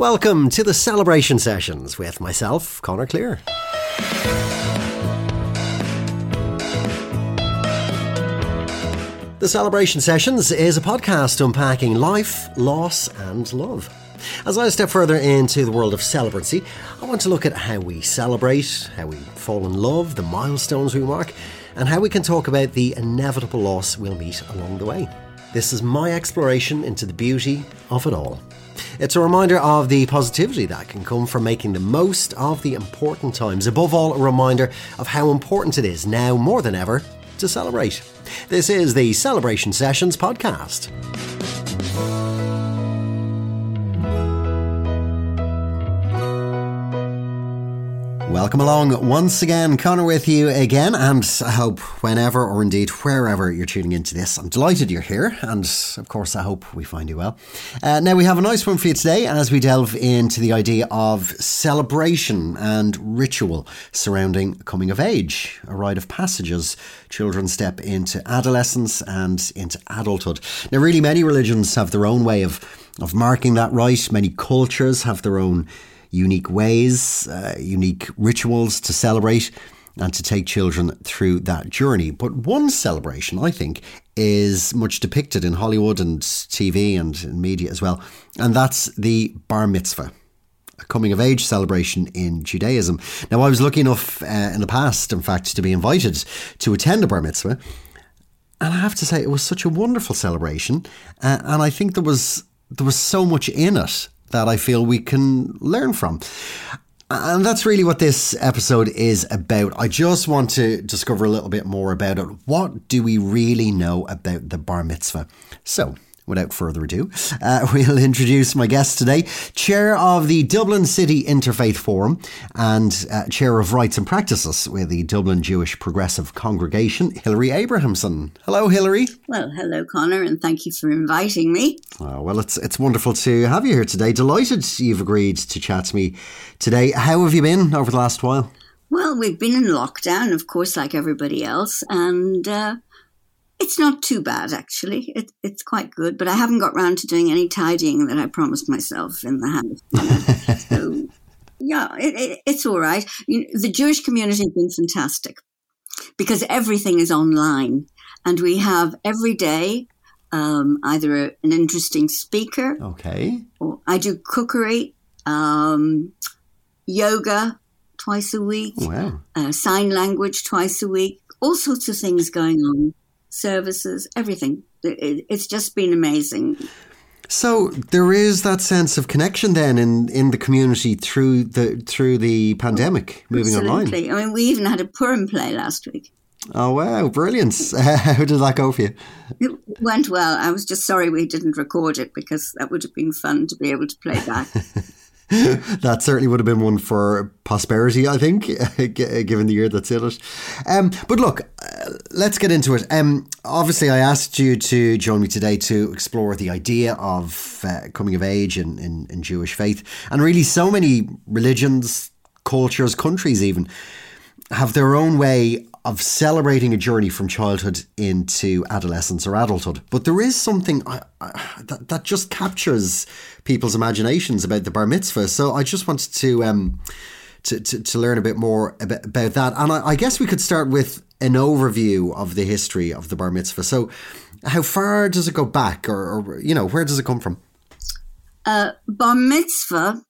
Welcome to the celebration sessions with myself, Connor Clear. The Celebration Sessions is a podcast unpacking life, loss, and love. As I step further into the world of celebrancy, I want to look at how we celebrate, how we fall in love, the milestones we mark, and how we can talk about the inevitable loss we'll meet along the way. This is my exploration into the beauty of it all. It's a reminder of the positivity that can come from making the most of the important times. Above all, a reminder of how important it is now more than ever to celebrate. This is the Celebration Sessions podcast. Welcome along once again, Connor with you again, and I hope whenever or indeed wherever you're tuning into this, I'm delighted you're here, and of course, I hope we find you well. Uh, now, we have a nice one for you today as we delve into the idea of celebration and ritual surrounding coming of age, a rite of passage as children step into adolescence and into adulthood. Now, really, many religions have their own way of, of marking that rite, many cultures have their own unique ways, uh, unique rituals to celebrate and to take children through that journey. But one celebration, I think, is much depicted in Hollywood and TV and in media as well, and that's the bar mitzvah. A coming of age celebration in Judaism. Now, I was lucky enough uh, in the past, in fact, to be invited to attend a bar mitzvah. And I have to say, it was such a wonderful celebration. Uh, and I think there was there was so much in it that I feel we can learn from. And that's really what this episode is about. I just want to discover a little bit more about it. What do we really know about the bar mitzvah? So, without further ado, uh, we'll introduce my guest today, Chair of the Dublin City Interfaith Forum and uh, Chair of Rites and Practices with the Dublin Jewish Progressive Congregation, Hilary Abrahamson. Hello, Hilary. Well, hello, Connor, and thank you for inviting me. Oh, well, it's, it's wonderful to have you here today. Delighted you've agreed to chat to me today. How have you been over the last while? Well, we've been in lockdown, of course, like everybody else, and uh, it's not too bad, actually. It, it's quite good, but I haven't got round to doing any tidying that I promised myself in the house. so, yeah, it, it, it's all right. You know, the Jewish community has been fantastic because everything is online, and we have every day um, either a, an interesting speaker. Okay. Or I do cookery, um, yoga twice a week, wow. uh, sign language twice a week, all sorts of things going on services, everything. It, it's just been amazing. So there is that sense of connection then in, in the community through the through the pandemic, moving Absolutely. online. I mean, we even had a Purim play last week. Oh wow, brilliant! How did that go for you? It went well. I was just sorry we didn't record it because that would have been fun to be able to play back. that certainly would have been one for prosperity, I think, given the year that's in it. Um, but look, uh, let's get into it. Um, obviously, I asked you to join me today to explore the idea of uh, coming of age in, in, in Jewish faith. And really, so many religions, cultures, countries even have their own way of celebrating a journey from childhood into adolescence or adulthood. But there is something I, I, that, that just captures people's imaginations about the bar mitzvah. So I just wanted to um, to, to, to learn a bit more about, about that. And I, I, guess we could start with an overview of the history of the bar mitzvah. So how far does it go back, or, or you know, where does it come from? Uh, bar mitzvah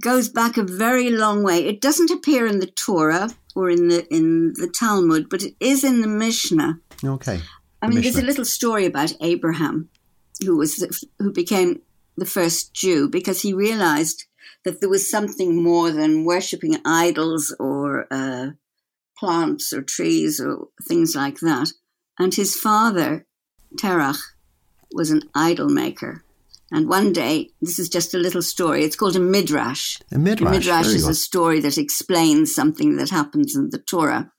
goes back a very long way. It doesn't appear in the Torah or in the in the Talmud, but it is in the Mishnah. Okay. I mean, Mishnah. there's a little story about Abraham, who was the, who became the first Jew because he realized that there was something more than worshiping idols or uh, plants or trees or things like that. And his father, Terach, was an idol maker. And one day, this is just a little story. It's called a midrash. A midrash. A midrash is a story that explains something that happens in the Torah.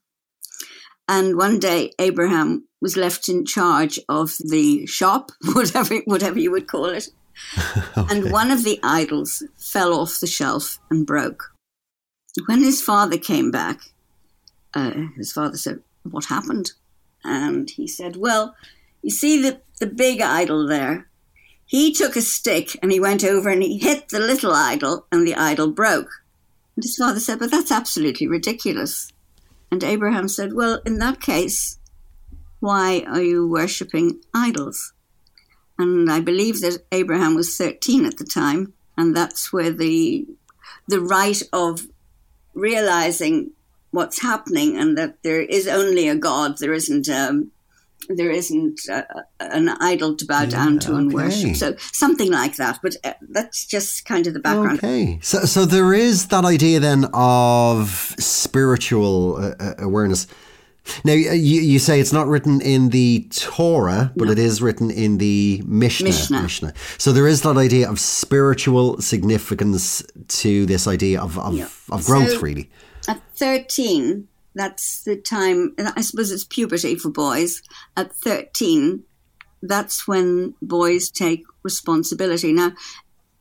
And one day, Abraham was left in charge of the shop, whatever whatever you would call it. okay. And one of the idols fell off the shelf and broke. When his father came back, uh, his father said, "What happened?" And he said, "Well, you see the the big idol there." He took a stick and he went over and he hit the little idol, and the idol broke. And his father said, But that's absolutely ridiculous. And Abraham said, Well, in that case, why are you worshipping idols? And I believe that Abraham was 13 at the time, and that's where the the right of realizing what's happening and that there is only a God, there isn't um, there isn't uh, an idol to bow yeah, down to okay. and worship. So something like that. But uh, that's just kind of the background. Okay. So, so there is that idea then of spiritual uh, uh awareness. Now, you, you say it's not written in the Torah, but no. it is written in the Mishnah, Mishnah. Mishnah. So there is that idea of spiritual significance to this idea of, of, yeah. of growth, so really. At 13, that's the time, I suppose it's puberty for boys. At 13, that's when boys take responsibility. Now,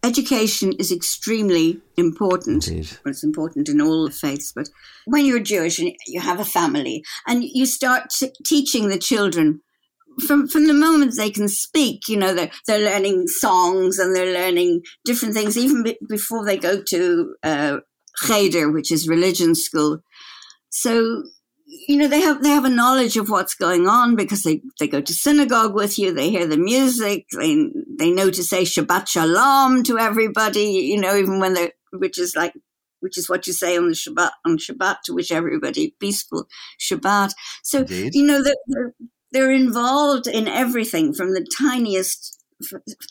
education is extremely important. Indeed. Well, it's important in all faiths, but when you're Jewish and you have a family and you start t- teaching the children from from the moment they can speak, you know, they're, they're learning songs and they're learning different things even be- before they go to uh, cheder, which is religion school. So you know they have they have a knowledge of what's going on because they, they go to synagogue with you they hear the music they they know to say shabbat shalom to everybody you know even when they're which is like which is what you say on the shabbat on shabbat to wish everybody peaceful shabbat so Indeed. you know they're, they're involved in everything from the tiniest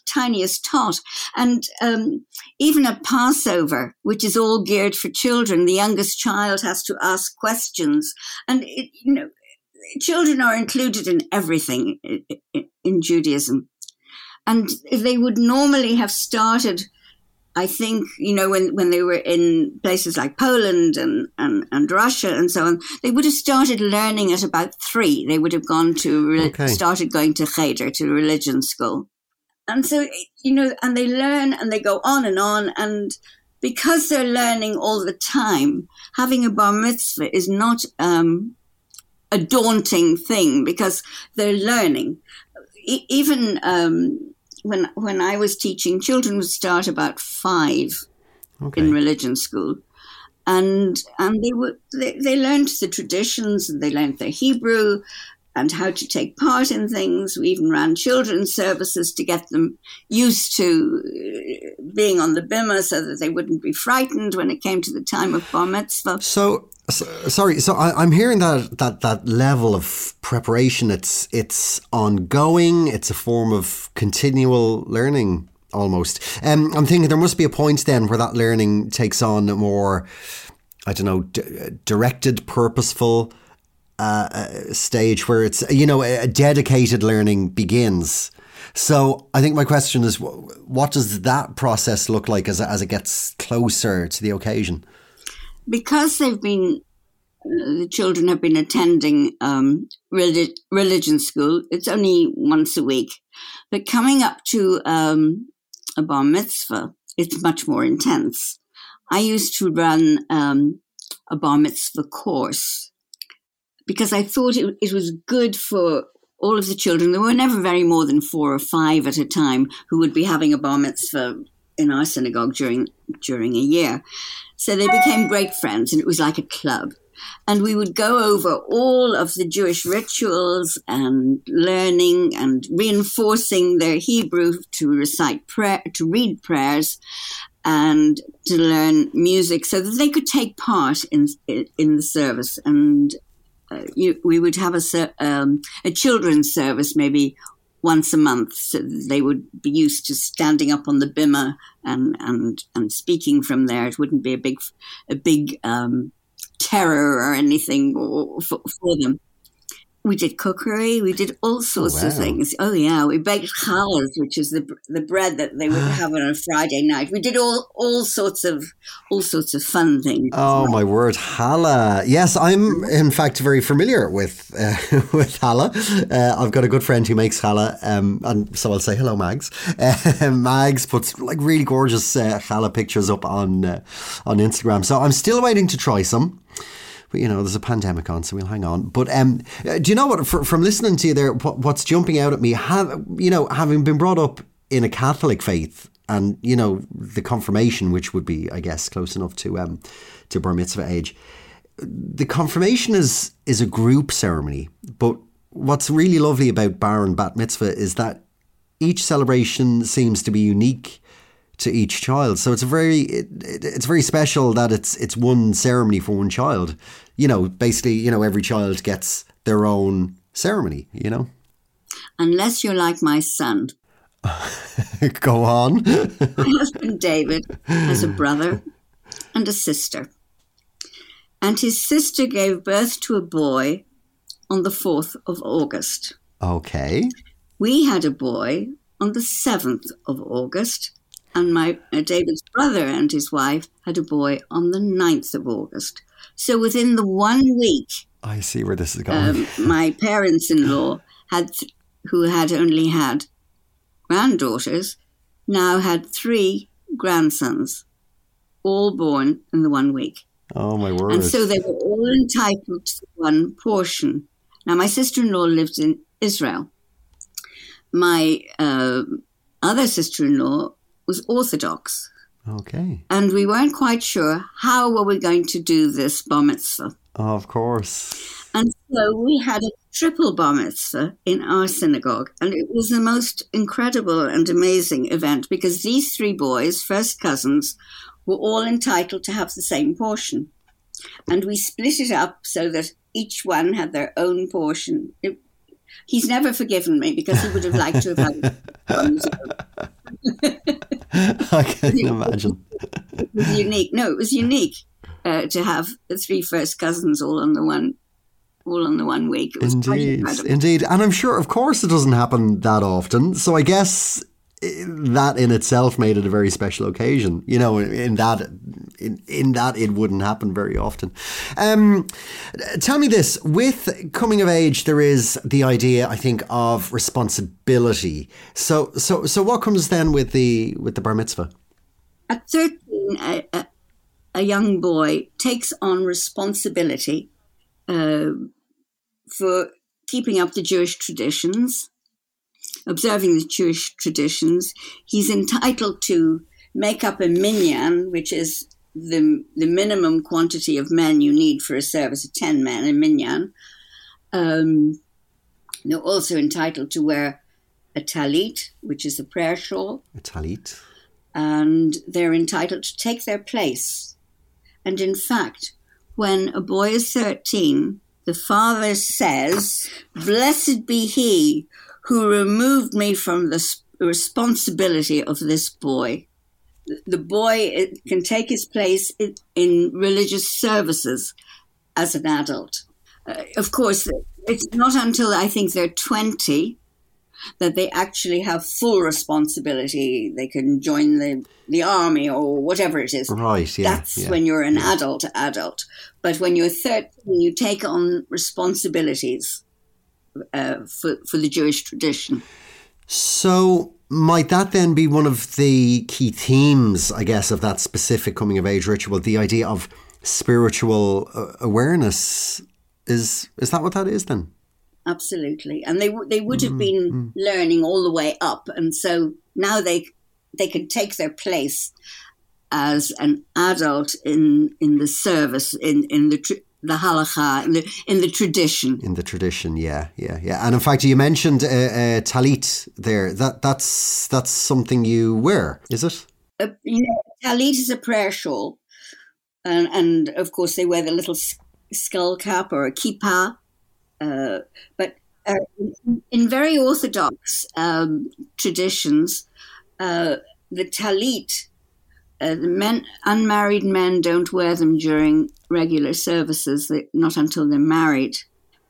tiniest tot. And um, even at Passover, which is all geared for children, the youngest child has to ask questions. And, it, you know, children are included in everything in Judaism. And they would normally have started, I think, you know, when, when they were in places like Poland and, and, and Russia and so on, they would have started learning at about three. They would have gone to, okay. started going to cheder, to religion school. And so, you know, and they learn and they go on and on. And because they're learning all the time, having a bar mitzvah is not um, a daunting thing because they're learning. E- even um, when when I was teaching, children would start about five okay. in religion school, and and they were they, they learned the traditions and they learned their Hebrew and how to take part in things. We even ran children's services to get them used to uh, being on the bimah so that they wouldn't be frightened when it came to the time of bar mitzvah. So, so sorry, so I, am hearing that, that that level of preparation, it's, it's ongoing, it's a form of continual learning almost. Um, I'm thinking there must be a point then where that learning takes on a more, I don't know, d- directed, purposeful, uh, stage where it's you know a dedicated learning begins. So I think my question is, what does that process look like as as it gets closer to the occasion? Because they've been the children have been attending um, relig- religion school. It's only once a week, but coming up to um, a bar mitzvah, it's much more intense. I used to run um, a bar mitzvah course because I thought it, it was good for all of the children. There were never very more than four or five at a time who would be having a bar mitzvah in our synagogue during during a year. So they became great friends, and it was like a club. And we would go over all of the Jewish rituals and learning and reinforcing their Hebrew to recite prayer, to read prayers, and to learn music, so that they could take part in in the service. And uh, you, we would have a, um, a children's service maybe once a month. So they would be used to standing up on the bimah and, and, and speaking from there. It wouldn't be a big, a big um, terror or anything for, for them. We did cookery. We did all sorts wow. of things. Oh yeah, we baked challahs, which is the the bread that they would have on a Friday night. We did all all sorts of all sorts of fun things. Oh my word, challah! Yes, I'm in fact very familiar with uh, with challah. Uh, I've got a good friend who makes challah, um, and so I'll say hello, Mags. Uh, Mags puts like really gorgeous uh, challah pictures up on uh, on Instagram. So I'm still waiting to try some. But you know, there's a pandemic on, so we'll hang on. But um, uh, do you know what? For, from listening to you there, what, what's jumping out at me, have you know, having been brought up in a Catholic faith, and you know the confirmation, which would be, I guess, close enough to um, to bar mitzvah age. The confirmation is is a group ceremony, but what's really lovely about bar and bat mitzvah is that each celebration seems to be unique to each child. So it's a very it, it's very special that it's it's one ceremony for one child. You know, basically, you know, every child gets their own ceremony. You know, unless you're like my son. Go on. my husband David has a brother and a sister, and his sister gave birth to a boy on the fourth of August. Okay. We had a boy on the 7th of August, and my uh, David's brother and his wife had a boy on the 9th of August. So within the one week, I see where this is going. Um, my parents-in-law had, who had only had granddaughters, now had three grandsons, all born in the one week. Oh my word! And so they were all entitled to one portion. Now my sister-in-law lived in Israel, my uh, other sister in law was Orthodox. Okay. And we weren't quite sure how were we going to do this bar mitzvah. Oh, of course. And so we had a triple bar mitzvah in our synagogue. And it was the most incredible and amazing event because these three boys, first cousins, were all entitled to have the same portion. And we split it up so that each one had their own portion. It He's never forgiven me because he would have liked to have had. I can imagine. It was unique. No, it was unique uh, to have the three first cousins all on the one all on the one week. indeed, indeed, and I'm sure, of course, it doesn't happen that often. So I guess that in itself made it a very special occasion. You know, in that in, in that it wouldn't happen very often. Um, tell me this: with coming of age, there is the idea, I think, of responsibility. So, so, so, what comes then with the with the bar mitzvah? At thirteen, a, a, a young boy takes on responsibility uh, for keeping up the Jewish traditions observing the Jewish traditions, he's entitled to make up a minyan, which is the, the minimum quantity of men you need for a service of 10 men, a minyan. Um, they're also entitled to wear a talit, which is a prayer shawl. A talit. And they're entitled to take their place. And in fact, when a boy is 13, the father says, Blessed be he who removed me from the responsibility of this boy. The boy can take his place in, religious services as an adult. Uh, of course, it's not until I think they're 20 that they actually have full responsibility. They can join the, the army or whatever it is. Right, yeah. That's yeah, when you're an yeah. adult adult. But when you're 13, you take on responsibilities uh, for, for the Jewish tradition. So, might that then be one of the key themes, I guess, of that specific coming of age ritual? The idea of spiritual uh, awareness is is that what that is then? Absolutely, and they they would have mm, been mm. learning all the way up, and so now they they can take their place as an adult in in the service in in the the halacha in the, in the tradition. In the tradition, yeah, yeah, yeah. And in fact, you mentioned uh, uh, talit there. That that's that's something you wear, is it? Uh, you know, talit is a prayer shawl, and and of course they wear the little skull cap or a kippah. Uh, but uh, in, in, very orthodox um, traditions, uh, the talit uh, men, unmarried men don't wear them during regular services, they, not until they're married.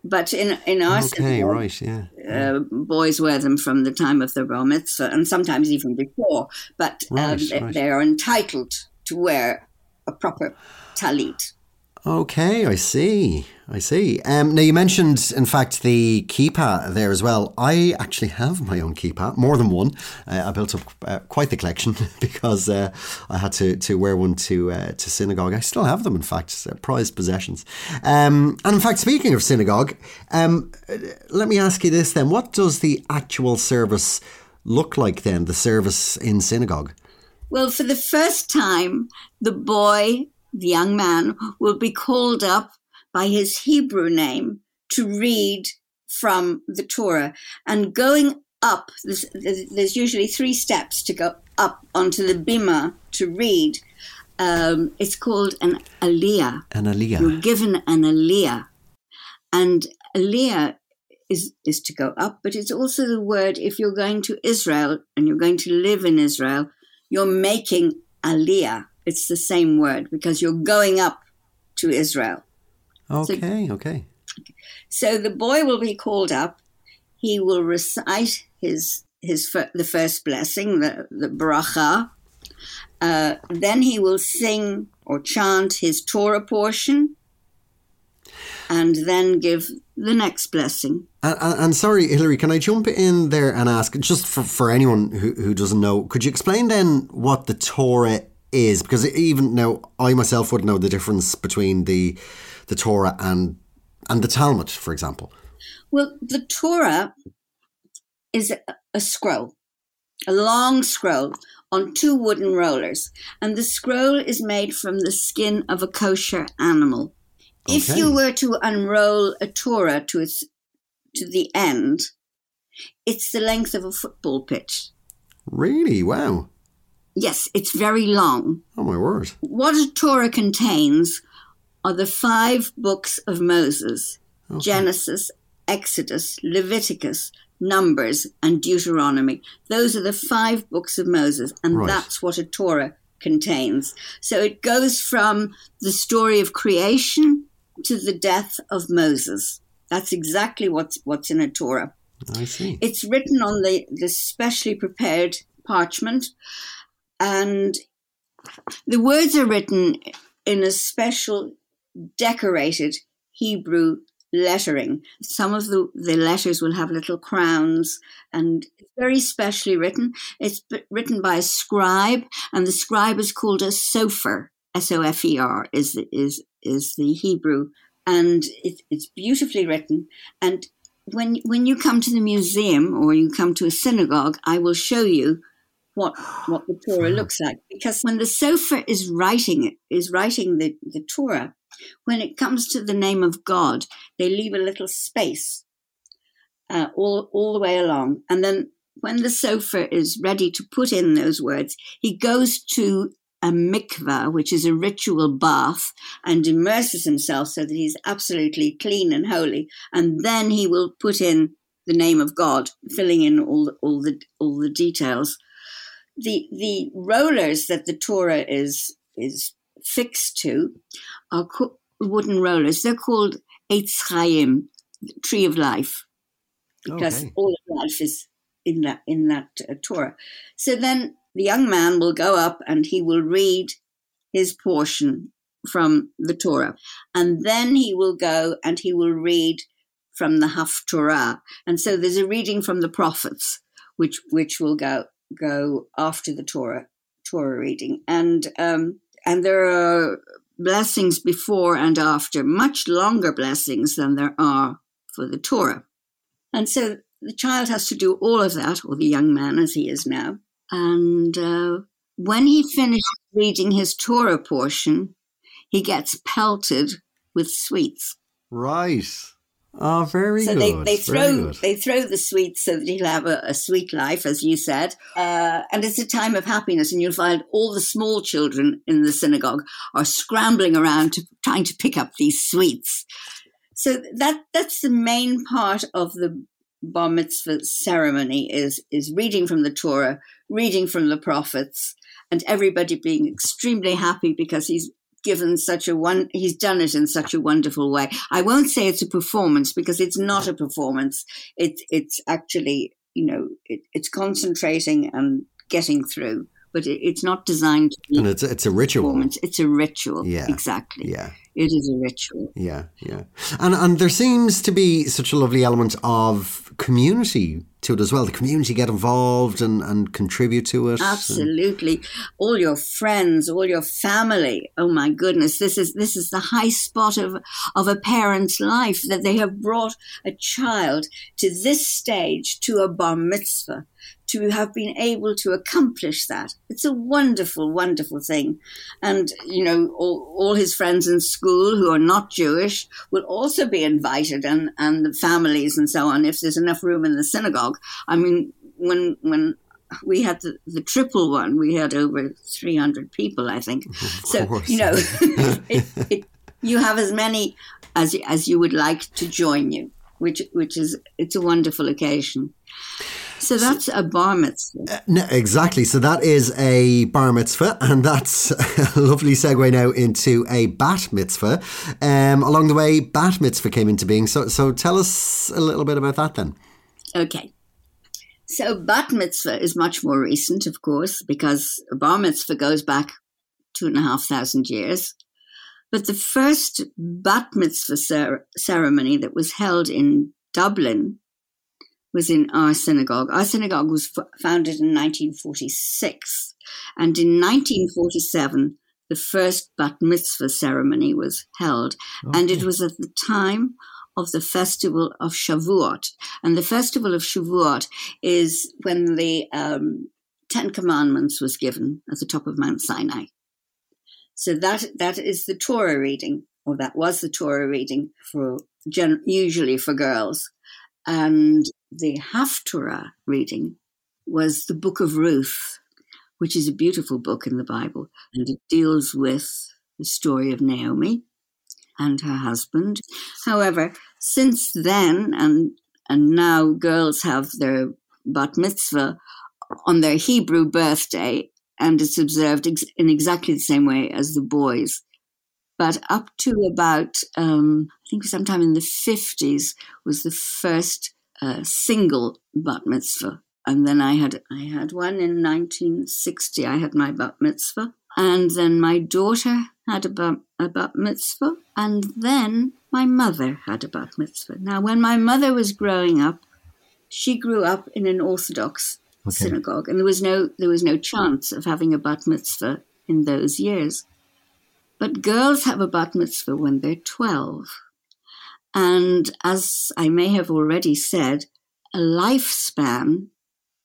But in in our okay, right, yeah, uh, boys wear them from the time of the bar mitzvah, and sometimes even before. But um, right, they, right. they are entitled to wear a proper talit. Okay, I see. I see. Um, now, you mentioned, in fact, the kippah there as well. I actually have my own kippah, more than one. Uh, I built up uh, quite the collection because uh, I had to, to wear one to uh, to synagogue. I still have them, in fact, prized possessions. Um, and in fact, speaking of synagogue, um, let me ask you this then. What does the actual service look like then, the service in synagogue? Well, for the first time, the boy, the young man, will be called up by his Hebrew name to read from the Torah. And going up, there's, there's usually three steps to go up onto the bima to read. Um, it's called an aliyah. An aliyah. You're given an aliyah. And aliyah is, is to go up, but it's also the word if you're going to Israel and you're going to live in Israel, you're making aliyah. It's the same word because you're going up to Israel. Okay, so, okay. So the boy will be called up. He will recite his his the first blessing, the the bracha. Uh, then he will sing or chant his Torah portion, and then give the next blessing. And, and, sorry, Hilary, can I jump in there and ask, just for, for anyone who, who doesn't know, could you explain then what the Torah is? Because even now, I myself would know the difference between the the Torah and and the Talmud, for example. Well, the Torah is a, a scroll, a long scroll on two wooden rollers, and the scroll is made from the skin of a kosher animal. Okay. If you were to unroll a Torah to its to the end, it's the length of a football pitch. Really? Wow. Yes, it's very long. Oh my word. What a Torah contains are the five books of Moses okay. Genesis, Exodus, Leviticus, Numbers, and Deuteronomy. Those are the five books of Moses, and right. that's what a Torah contains. So it goes from the story of creation to the death of Moses. That's exactly what's what's in a Torah. I see. It's written on the, the specially prepared parchment, and the words are written in a special decorated Hebrew lettering. Some of the, the letters will have little crowns and it's very specially written. It's written by a scribe and the scribe is called a sofer. S-O-F-E-R is, is, is the Hebrew and it, it's beautifully written. And when, when you come to the museum or you come to a synagogue, I will show you what what the Torah looks like. Because when the sofer is writing it, is writing the, the Torah, when it comes to the name of God, they leave a little space uh, all, all the way along. And then when the sofer is ready to put in those words, he goes to a mikvah, which is a ritual bath, and immerses himself so that he's absolutely clean and holy. And then he will put in the name of God, filling in all the, all the all the details. The the rollers that the Torah is is fixed to are co- wooden rollers. They're called Eitz Chaim, tree of life, because okay. all of life is in that in that uh, Torah. So then the young man will go up and he will read his portion from the Torah, and then he will go and he will read from the Haftorah. And so there's a reading from the prophets, which which will go go after the Torah Torah reading, and um, and there are blessings before and after, much longer blessings than there are for the Torah. And so the child has to do all of that, or the young man as he is now. And uh, when he finishes reading his Torah portion, he gets pelted with sweets. Right. Oh, very so good. they, they throw they throw the sweets so that he'll have a, a sweet life, as you said. Uh, and it's a time of happiness, and you'll find all the small children in the synagogue are scrambling around to, trying to pick up these sweets. So that that's the main part of the bar mitzvah ceremony is is reading from the Torah, reading from the prophets, and everybody being extremely happy because he's given such a one he's done it in such a wonderful way. I won't say it's a performance because it's not a performance. It's it's actually you know it, it's concentrating and getting through but it, it's not designed to be and it's it's a ritual. it's a ritual. Yeah. Exactly. Yeah. It is a ritual. Yeah. Yeah. And and there seems to be such a lovely element of community to it as well. The community get involved and, and contribute to it. Absolutely. And all your friends, all your family. Oh my goodness. This is this is the high spot of of a parent's life that they have brought a child to this stage to a bar mitzvah to have been able to accomplish that. It's a wonderful, wonderful thing. And, you know, all, all his friends in school who are not Jewish will also be invited and, and the families and so on if there's enough room in the synagogue. I mean, when, when we had the, the triple one, we had over 300 people, I think. so, you know, it, it, you have as many as, as you would like to join you, which, which is, it's a wonderful occasion. So that's so, a bar mitzvah. Uh, no, exactly. So that is a bar mitzvah, and that's a lovely segue now into a bat mitzvah. Um, along the way, bat mitzvah came into being. So, so tell us a little bit about that then. Okay. So bat mitzvah is much more recent, of course, because bar mitzvah goes back two and a half thousand years. But the first bat mitzvah cer- ceremony that was held in Dublin was in our synagogue. Our synagogue was f- founded in 1946. And in 1947, the first bat mitzvah ceremony was held. Okay. And it was at the time of the festival of Shavuot. And the festival of Shavuot is when the um, Ten Commandments was given at the top of Mount Sinai. So that that is the Torah reading, or that was the Torah reading for gen- usually for girls. And the Haftorah reading was the Book of Ruth, which is a beautiful book in the Bible, and it deals with the story of Naomi and her husband. However, since then, and and now girls have their bat mitzvah on their Hebrew birthday, and it's observed ex- in exactly the same way as the boys. But up to about, um, I think sometime in the 50s, was the first uh, single bat mitzvah. And then I had I had one in 1960. I had my bat mitzvah, and then my daughter had a bat, a bat mitzvah, and then my mother had a bat mitzvah. Now, when my mother was growing up, she grew up in an Orthodox okay. synagogue, and there was no there was no chance of having a bat mitzvah in those years. But girls have a bat mitzvah when they're 12. And as I may have already said, a lifespan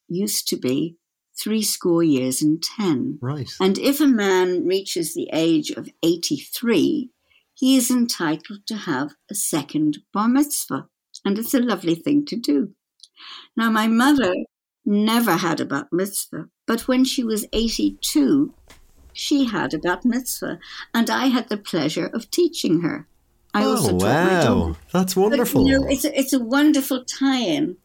used to be three score years and ten. Right. And if a man reaches the age of 83, he is entitled to have a second bar mitzvah. And it's a lovely thing to do. Now, my mother never had a bat mitzvah, but when she was 82, she had a bat mitzvah, and I had the pleasure of teaching her. I oh, wow. That's wonderful. But, you know, it's, a, it's a wonderful tie in.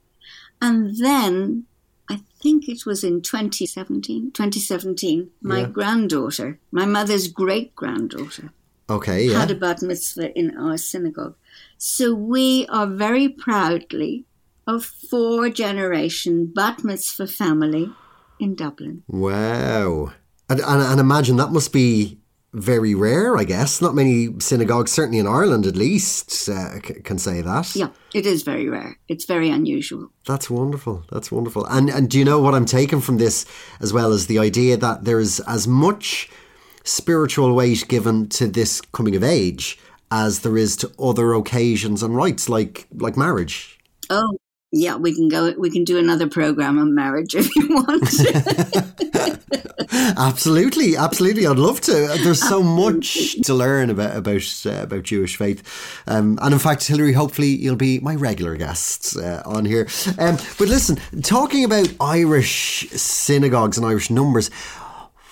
And then I think it was in 2017, 2017, my yeah. granddaughter, my mother's great granddaughter, okay, yeah. had a bat mitzvah in our synagogue. So we are very proudly a four generation bat mitzvah family in Dublin. Wow. And, and, and imagine that must be very rare, I guess. Not many synagogues, certainly in Ireland at least, uh, can say that. Yeah, it is very rare. It's very unusual. That's wonderful. That's wonderful. And and do you know what I'm taking from this as well as the idea that there's as much spiritual weight given to this coming of age as there is to other occasions and rites like like marriage. Oh, yeah, we can go. We can do another program on marriage if you want. absolutely, absolutely. I'd love to. There's so much to learn about about uh, about Jewish faith, um, and in fact, Hilary, hopefully you'll be my regular guest uh, on here. Um, but listen, talking about Irish synagogues and Irish numbers,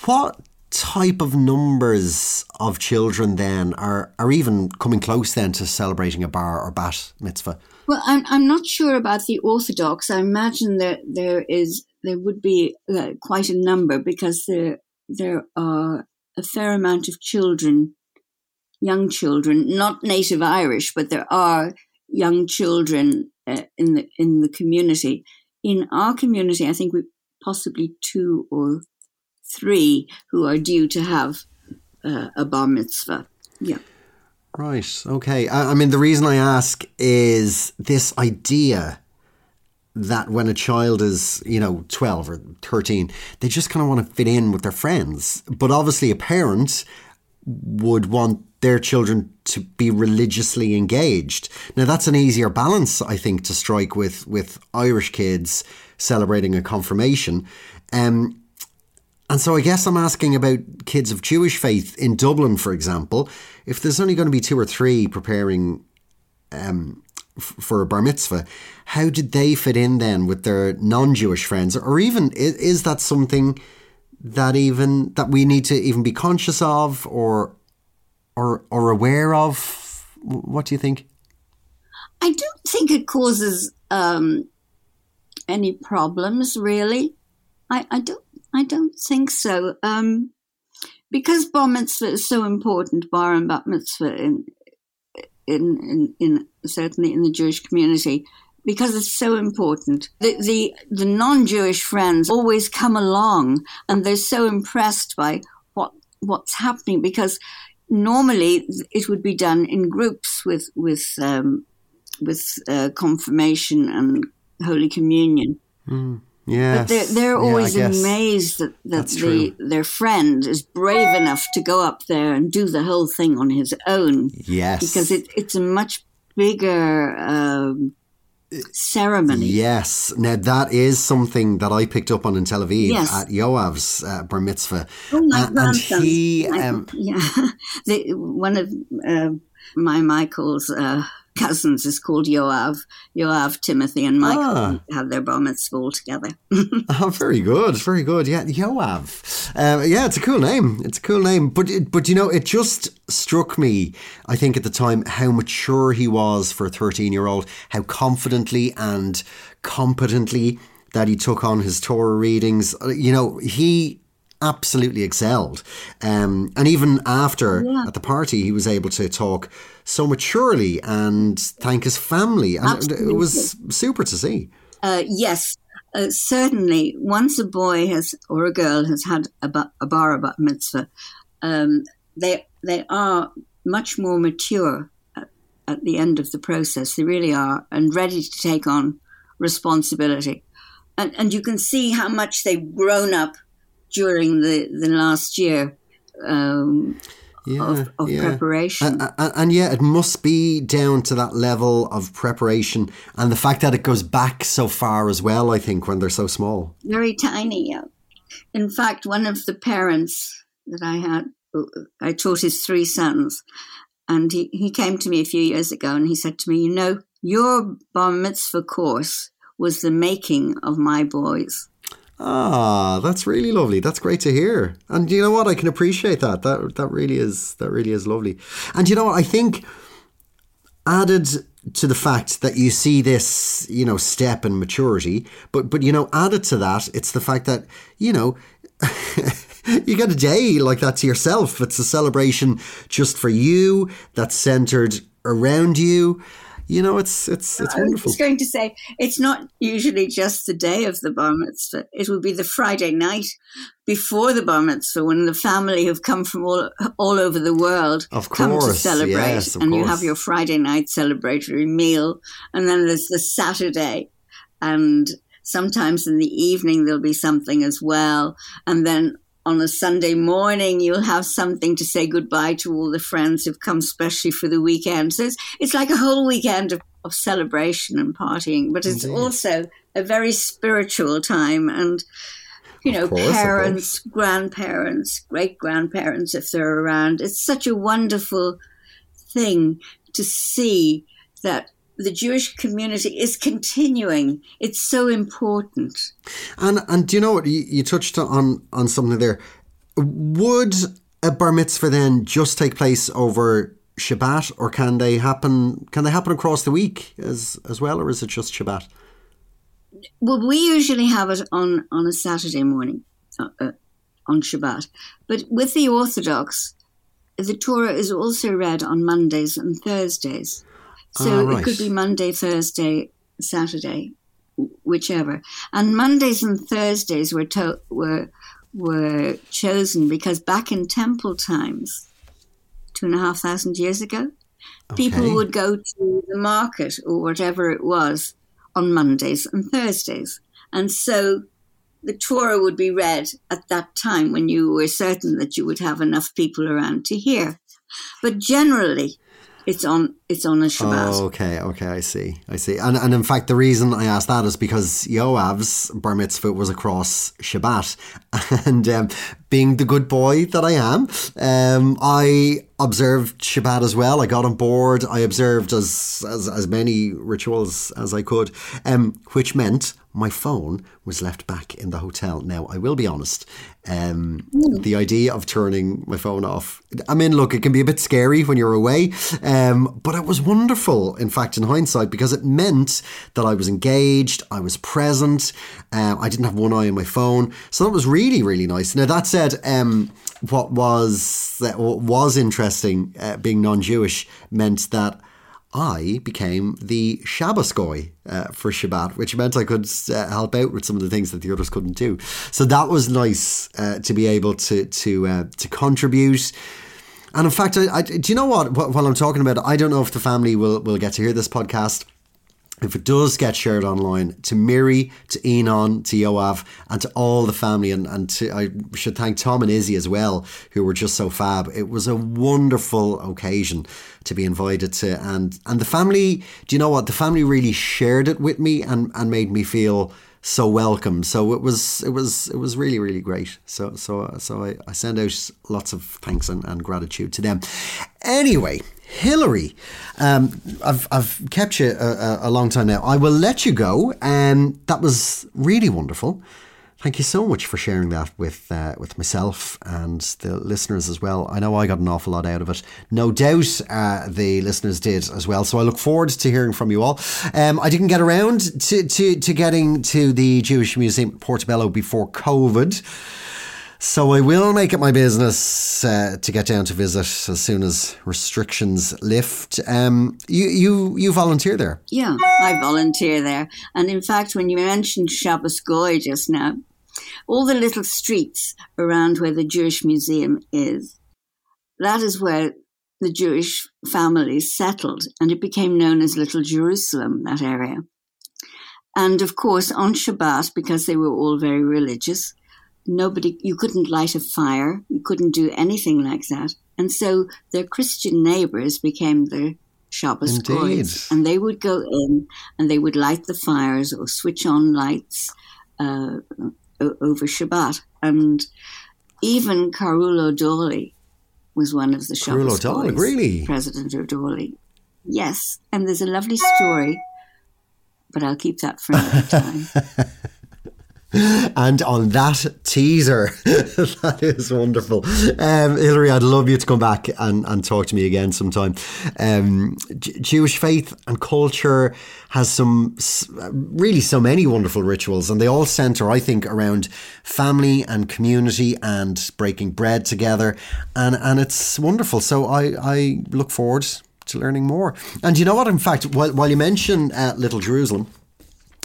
what type of numbers of children then are are even coming close then to celebrating a bar or bat mitzvah? Well, I'm I'm not sure about the Orthodox. I imagine that there is there would be uh, quite a number because there there are a fair amount of children, young children, not native Irish, but there are young children uh, in the in the community. In our community, I think we possibly two or three who are due to have uh, a bar mitzvah. Yeah. Right. Okay. I, I mean, the reason I ask is this idea that when a child is, you know, 12 or 13, they just kind of want to fit in with their friends. But obviously, a parent would want their children to be religiously engaged. Now, that's an easier balance, I think, to strike with, with Irish kids celebrating a confirmation. Um, and so I guess I'm asking about kids of Jewish faith in Dublin, for example. If there's only going to be two or three preparing um, f- for a bar mitzvah, how did they fit in then with their non-Jewish friends, or even is, is that something that even that we need to even be conscious of, or or or aware of? What do you think? I don't think it causes um, any problems, really. I, I don't I don't think so. Um, because bar mitzvah is so important, bar and bat mitzvah in, in, in, in certainly in the Jewish community, because it's so important. The, the, the non-Jewish friends always come along and they're so impressed by what, what's happening because normally it would be done in groups with, with, um, with uh, confirmation and Holy Communion. Mm. Yeah, but they're, they're always yeah, amazed that, that the, their friend is brave enough to go up there and do the whole thing on his own. Yes, because it, it's a much bigger um, ceremony. Yes, now that is something that I picked up on in Tel Aviv yes. at Yoav's uh, bar mitzvah. Oh, my uh, and he, um, yeah, the, one of uh, my Michael's uh, cousins is called Yoav. Yoav, Timothy, and Michael ah. have their bar mitzvah together. oh, very good, very good. Yeah, Yoav. Uh, yeah, it's a cool name. It's a cool name. But it, but you know, it just struck me. I think at the time how mature he was for a thirteen-year-old. How confidently and competently that he took on his Torah readings. Uh, you know, he absolutely excelled. Um, and even after yeah. at the party, he was able to talk so maturely and thank his family. And absolutely. it was super to see. Uh, yes. Uh, certainly, once a boy has or a girl has had a, ba- a bar bat mitzvah, um, they they are much more mature at, at the end of the process. They really are, and ready to take on responsibility. And, and you can see how much they've grown up during the, the last year um, yeah, of, of yeah. preparation. And, and, and, yeah, it must be down to that level of preparation and the fact that it goes back so far as well, I think, when they're so small. Very tiny, yeah. In fact, one of the parents that I had, I taught his three sons, and he, he came to me a few years ago and he said to me, You know, your bar mitzvah course was the making of my boys. Ah, that's really lovely. That's great to hear. And you know what? I can appreciate that. That that really is that really is lovely. And you know what? I think added to the fact that you see this, you know, step in maturity, but but you know, added to that, it's the fact that you know. you get a day like that to yourself. It's a celebration just for you that's centered around you you know, it's it's it's wonderful. I was going to say it's not usually just the day of the bar mitzvah. It will be the Friday night before the bar mitzvah when the family have come from all all over the world of come to celebrate, yes, and course. you have your Friday night celebratory meal, and then there's the Saturday, and sometimes in the evening there'll be something as well, and then on a Sunday morning, you'll have something to say goodbye to all the friends who've come specially for the weekend. So it's, it's like a whole weekend of, of celebration and partying, but it's Indeed. also a very spiritual time. And, you know, course, parents, grandparents, great grandparents, if they're around, it's such a wonderful thing to see that the Jewish community is continuing. It's so important. And and do you know what you, you touched on on something there? Would a bar mitzvah then just take place over Shabbat, or can they happen? Can they happen across the week as as well, or is it just Shabbat? Well, we usually have it on on a Saturday morning, uh, uh, on Shabbat. But with the Orthodox, the Torah is also read on Mondays and Thursdays. So right. it could be Monday, Thursday, Saturday, whichever. And Mondays and Thursdays were to- were were chosen because back in temple times, two and a half thousand years ago, okay. people would go to the market or whatever it was on Mondays and Thursdays, and so the Torah would be read at that time when you were certain that you would have enough people around to hear. But generally, it's on it's on a Shabbat. Oh, okay, okay, I see, I see. And and in fact, the reason I asked that is because Yoav's bar mitzvah was across Shabbat, and um, being the good boy that I am, um, I observed Shabbat as well. I got on board. I observed as as, as many rituals as I could, um, which meant my phone was left back in the hotel. Now, I will be honest, um, mm. the idea of turning my phone off, I mean, look, it can be a bit scary when you're away, um, but it was wonderful, in fact, in hindsight, because it meant that I was engaged, I was present, um, I didn't have one eye on my phone. So that was really, really nice. Now, that said, um, what was, uh, what was interesting, uh, being non Jewish, meant that I became the Shabbos goy uh, for Shabbat, which meant I could uh, help out with some of the things that the others couldn't do. So that was nice uh, to be able to to uh, to contribute. And in fact, I, I, do you know what? While I'm talking about it, I don't know if the family will will get to hear this podcast if it does get shared online, to Miri, to Enon, to Yoav, and to all the family, and, and to, I should thank Tom and Izzy as well, who were just so fab. It was a wonderful occasion to be invited to, and and the family. Do you know what? The family really shared it with me and and made me feel so welcome. So it was it was it was really really great. So so so I, I send out lots of thanks and, and gratitude to them. Anyway, Hilary, um, I've, I've kept you a, a, long time now. I will let you go. And that was really wonderful. Thank you so much for sharing that with uh, with myself and the listeners as well. I know I got an awful lot out of it. No doubt uh, the listeners did as well. So I look forward to hearing from you all. Um, I didn't get around to, to, to getting to the Jewish Museum Portobello before COVID. So I will make it my business uh, to get down to visit as soon as restrictions lift. Um, you you you volunteer there? Yeah, I volunteer there. And in fact, when you mentioned Shabbos Goy just now, all the little streets around where the Jewish Museum is, that is where the Jewish families settled, and it became known as Little Jerusalem, that area. And of course, on Shabbat, because they were all very religious, nobody, you couldn't light a fire, you couldn't do anything like that. And so their Christian neighbors became their Shabbos goys, and they would go in and they would light the fires or switch on lights uh, over Shabbat. And even Cearbhall Ó Dálaigh was one of the Shabbos Cearbhall really? President Ó Dálaigh. Yes, and there's a lovely story, but I'll keep that for another time. And on that teaser, that is wonderful. Um, Hilary, I'd love you to come back and, and talk to me again sometime. Um, J- Jewish faith and culture has some, really so many wonderful rituals, and they all center, I think, around family and community and breaking bread together. And, and it's wonderful. So I, I look forward to learning more. And you know what? In fact, while, while you mention uh, Little Jerusalem,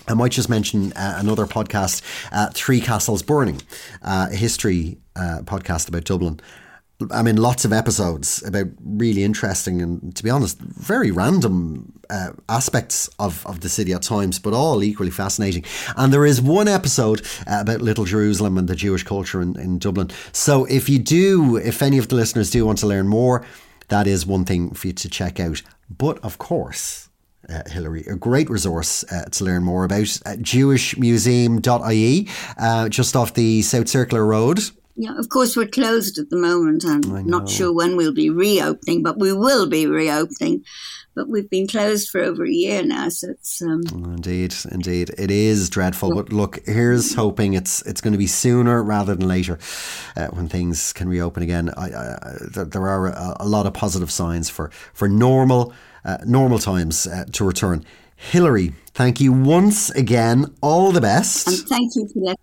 I might just mention uh, another podcast, uh, Three Castles Burning, uh, a history uh, podcast about Dublin. I mean, lots of episodes about really interesting and, to be honest, very random uh, aspects of, of the city at times, but all equally fascinating. And there is one episode uh, about Little Jerusalem and the Jewish culture in, in Dublin. So if you do, if any of the listeners do want to learn more, that is one thing for you to check out. But of course, uh, Hilary. A great resource uh, to learn more about. Uh, jewishmuseum.ie, just off the South Circular Road. Yeah, of course, we're closed at the moment. I'm not sure when we'll be reopening, but we will be reopening. But we've been closed for over a year now, so it's um, indeed, indeed, it is dreadful. But look, here's hoping it's it's going to be sooner rather than later uh, when things can reopen again. I, I, there are a, a lot of positive signs for for normal uh, normal times uh, to return. Hilary, thank you once again. All the best. And thank you for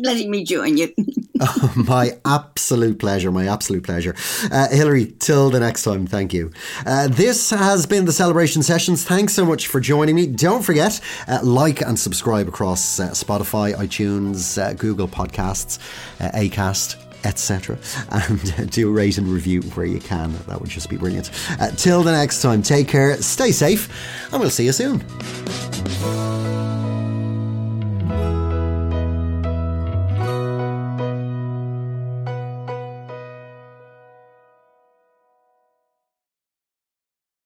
letting me join you. oh, my absolute pleasure. My absolute pleasure. Uh, Hilary, till the next time, thank you. Uh, this has been the Celebration Sessions. Thanks so much for joining me. Don't forget, uh, like and subscribe across uh, Spotify, iTunes, uh, Google Podcasts, uh, Acast etc. And do rate and review where you can. That would just be brilliant. Uh, till the next time, take care, stay safe, and we'll see you soon.